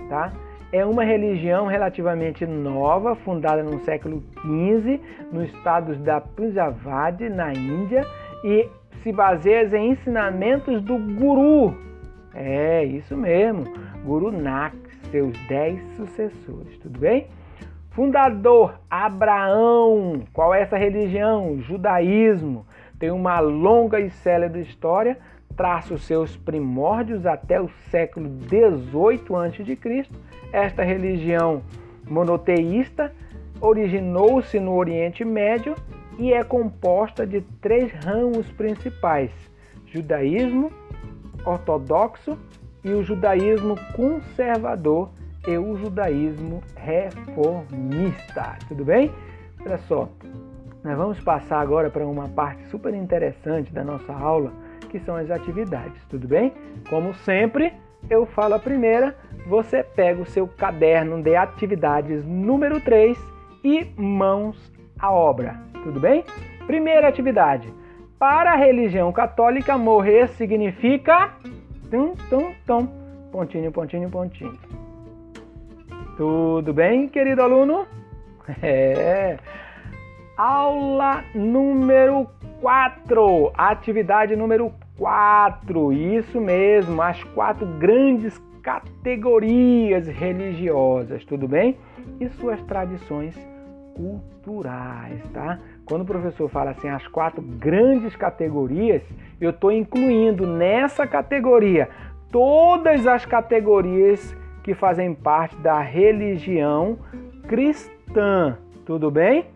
tá? É uma religião relativamente nova, fundada no século XV, nos estados da Punjab, na Índia, e se baseia em ensinamentos do Guru. É, isso mesmo, Guru Nak, seus dez sucessores, tudo bem? Fundador Abraão, qual é essa religião? Judaísmo. Tem uma longa e célebre história traça os seus primórdios até o século 18 a.C. Esta religião monoteísta originou-se no Oriente Médio e é composta de três ramos principais: judaísmo ortodoxo e o judaísmo conservador e o judaísmo reformista. Tudo bem? Olha só, nós vamos passar agora para uma parte super interessante da nossa aula que são as atividades, tudo bem? Como sempre, eu falo a primeira, você pega o seu caderno de atividades número 3 e mãos à obra, tudo bem? Primeira atividade. Para a religião católica, morrer significa tum tum tum, pontinho, pontinho, pontinho. Tudo bem, querido aluno? <laughs> É. Aula número 4, atividade número 4, isso mesmo, as quatro grandes categorias religiosas, tudo bem? E suas tradições culturais, tá? Quando o professor fala assim, as quatro grandes categorias, eu estou incluindo nessa categoria todas as categorias que fazem parte da religião cristã, tudo bem?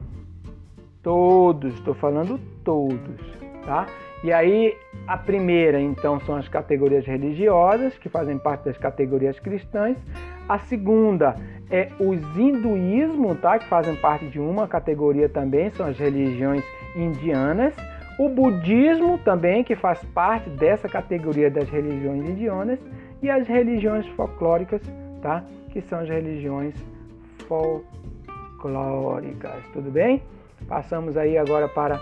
Todos, estou falando todos, tá? E aí, a primeira, então, são as categorias religiosas, que fazem parte das categorias cristãs. A segunda é os hinduísmo, tá? Que fazem parte de uma categoria também, são as religiões indianas. O budismo também, que faz parte dessa categoria das religiões indianas. E as religiões folclóricas, tá? Que são as religiões folclóricas, tudo bem? Passamos aí agora para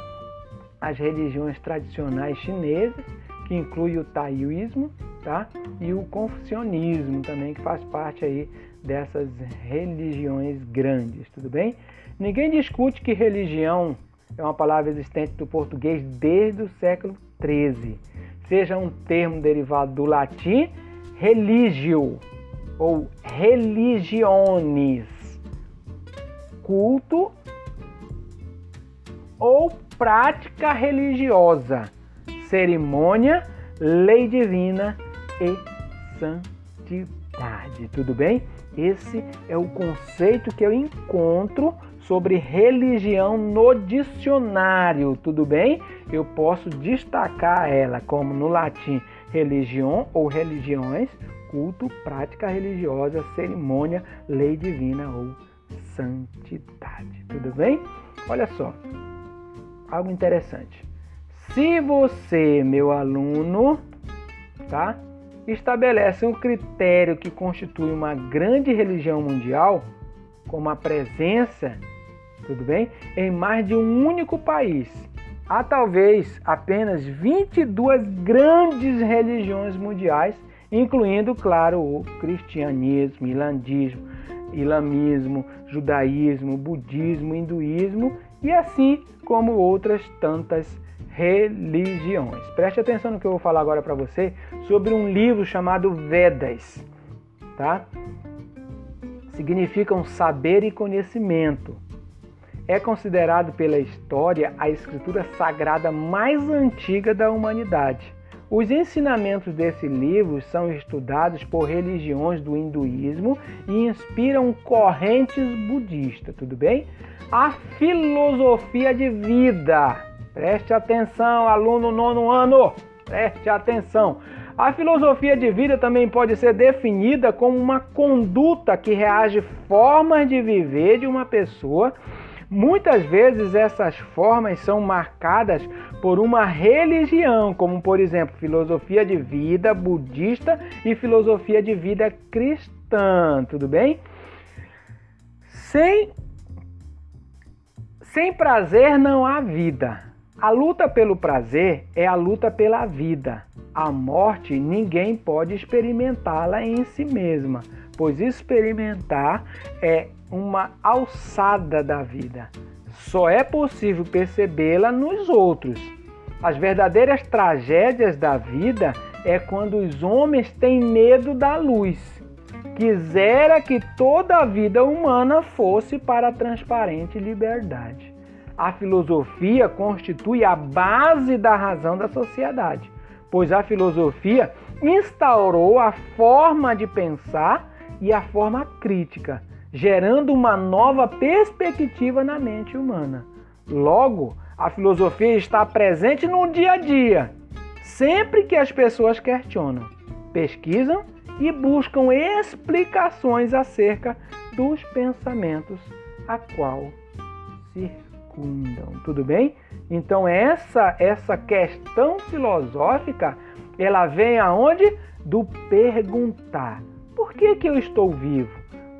as religiões tradicionais chinesas, que inclui o taoísmo, tá? E o confucionismo também, que faz parte aí dessas religiões grandes, tudo bem? Ninguém discute que religião é uma palavra existente do português desde o século XIII, seja um termo derivado do latim religio ou religiones, culto ou prática religiosa, cerimônia, lei divina e santidade. Tudo bem? Esse é o conceito que eu encontro sobre religião no dicionário, tudo bem? Eu posso destacar ela como no latim religião ou religiões, culto, prática religiosa, cerimônia, lei divina ou santidade. Tudo bem? Olha só, algo interessante. Se você, meu aluno, tá, estabelece um critério que constitui uma grande religião mundial, como a presença, tudo bem, em mais de um único país, há talvez apenas 22 grandes religiões mundiais, incluindo, claro, o cristianismo, ilandismo, islamismo, judaísmo, budismo, hinduísmo e assim como outras tantas religiões. Preste atenção no que eu vou falar agora para você sobre um livro chamado Vedas, tá? Significam saber e conhecimento. É considerado pela história a escritura sagrada mais antiga da humanidade. Os ensinamentos desse livro são estudados por religiões do hinduísmo e inspiram correntes budistas, tudo bem? A filosofia de vida. Preste atenção, aluno nono ano. Preste atenção. A filosofia de vida também pode ser definida como uma conduta que reage formas de viver de uma pessoa Muitas vezes essas formas são marcadas por uma religião, como por exemplo, filosofia de vida budista e filosofia de vida cristã, tudo bem? Sem sem prazer não há vida. A luta pelo prazer é a luta pela vida. A morte ninguém pode experimentá-la em si mesma, pois experimentar é uma alçada da vida. Só é possível percebê-la nos outros. As verdadeiras tragédias da vida é quando os homens têm medo da luz. Quisera que toda a vida humana fosse para a transparente liberdade. A filosofia constitui a base da razão da sociedade, pois a filosofia instaurou a forma de pensar e a forma crítica gerando uma nova perspectiva na mente humana. Logo, a filosofia está presente no dia a dia, sempre que as pessoas questionam, pesquisam e buscam explicações acerca dos pensamentos a qual circundam. Tudo bem? Então essa essa questão filosófica, ela vem aonde? Do perguntar. Por que que eu estou vivo?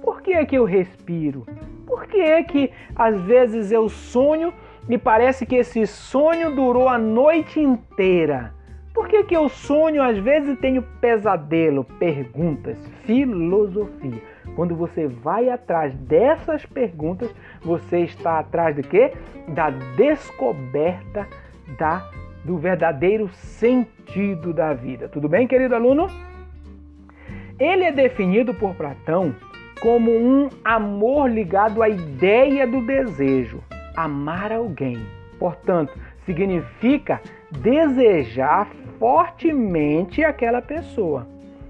Por que que eu respiro? Por que é que às vezes eu sonho e parece que esse sonho durou a noite inteira? Por que, que eu sonho às vezes e tenho pesadelo? Perguntas, filosofia. Quando você vai atrás dessas perguntas, você está atrás de quê? Da descoberta da, do verdadeiro sentido da vida. Tudo bem, querido aluno? Ele é definido por Platão como um amor ligado à ideia do desejo, amar alguém. Portanto, significa desejar fortemente aquela pessoa.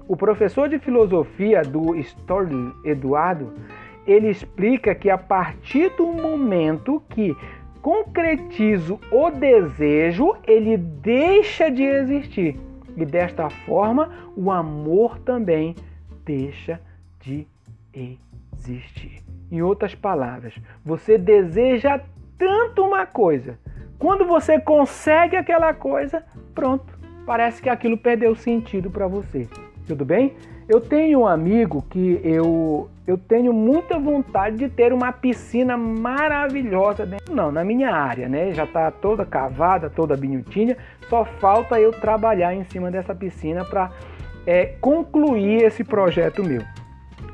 O professor de filosofia do Storl Eduardo, ele explica que a partir do momento que concretizo o desejo, ele deixa de existir. E desta forma, o amor também deixa de existir. Em outras palavras, você deseja tanto uma coisa, quando você consegue aquela coisa, pronto, parece que aquilo perdeu sentido para você. Tudo bem? Eu tenho um amigo que eu, eu tenho muita vontade de ter uma piscina maravilhosa dentro, não, na minha área, né? Já está toda cavada, toda bonitinha, só falta eu trabalhar em cima dessa piscina para é, concluir esse projeto meu.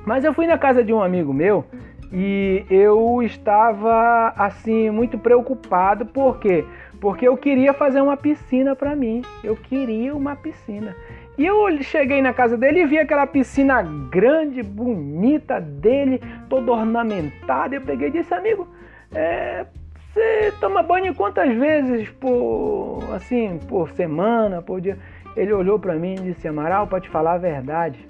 Mas eu fui na casa de um amigo meu e eu estava assim muito preocupado, por quê? Porque eu queria fazer uma piscina para mim. Eu queria uma piscina. E eu cheguei na casa dele e vi aquela piscina grande, bonita dele, toda ornamentada. Eu peguei e disse, amigo, é, você toma banho quantas vezes por assim por semana, por dia? Ele olhou para mim e disse, Amaral, para te falar a verdade,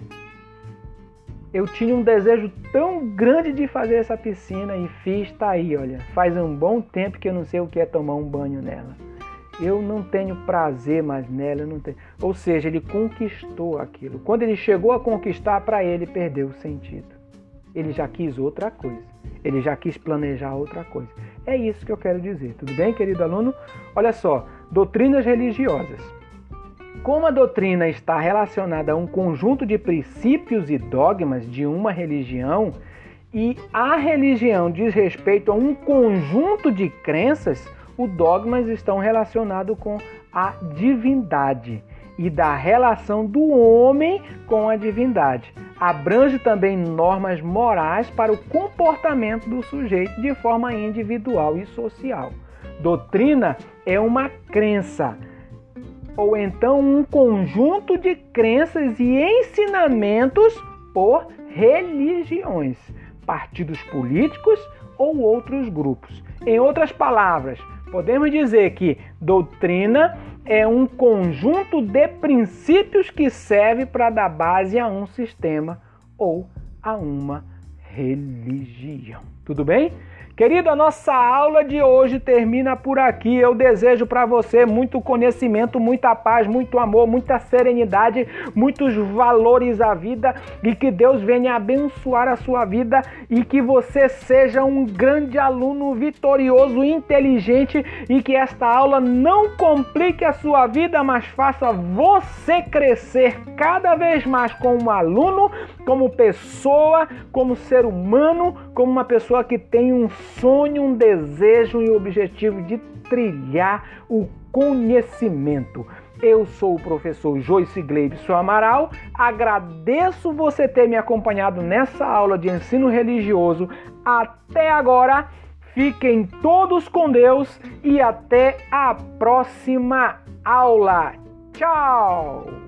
eu tinha um desejo tão grande de fazer essa piscina e fiz, tá aí, olha. Faz um bom tempo que eu não sei o que é tomar um banho nela eu não tenho prazer mais nela, não tenho. Ou seja, ele conquistou aquilo. Quando ele chegou a conquistar, para ele perdeu o sentido. Ele já quis outra coisa. Ele já quis planejar outra coisa. É isso que eu quero dizer. Tudo bem, querido aluno? Olha só, doutrinas religiosas. Como a doutrina está relacionada a um conjunto de princípios e dogmas de uma religião, e a religião diz respeito a um conjunto de crenças, os dogmas estão relacionados com a divindade e da relação do homem com a divindade. Abrange também normas morais para o comportamento do sujeito de forma individual e social. Doutrina é uma crença, ou então um conjunto de crenças e ensinamentos por religiões, partidos políticos ou outros grupos. Em outras palavras, Podemos dizer que doutrina é um conjunto de princípios que serve para dar base a um sistema ou a uma religião. Tudo bem? Querido, a nossa aula de hoje termina por aqui. Eu desejo para você muito conhecimento, muita paz, muito amor, muita serenidade, muitos valores à vida e que Deus venha abençoar a sua vida e que você seja um grande aluno vitorioso, inteligente e que esta aula não complique a sua vida, mas faça você crescer cada vez mais como aluno, como pessoa, como ser humano, como uma pessoa que tem um sonho, um desejo e um objetivo de trilhar o conhecimento. Eu sou o professor Joyce Gleibson Amaral. Agradeço você ter me acompanhado nessa aula de ensino religioso até agora. Fiquem todos com Deus e até a próxima aula. Tchau!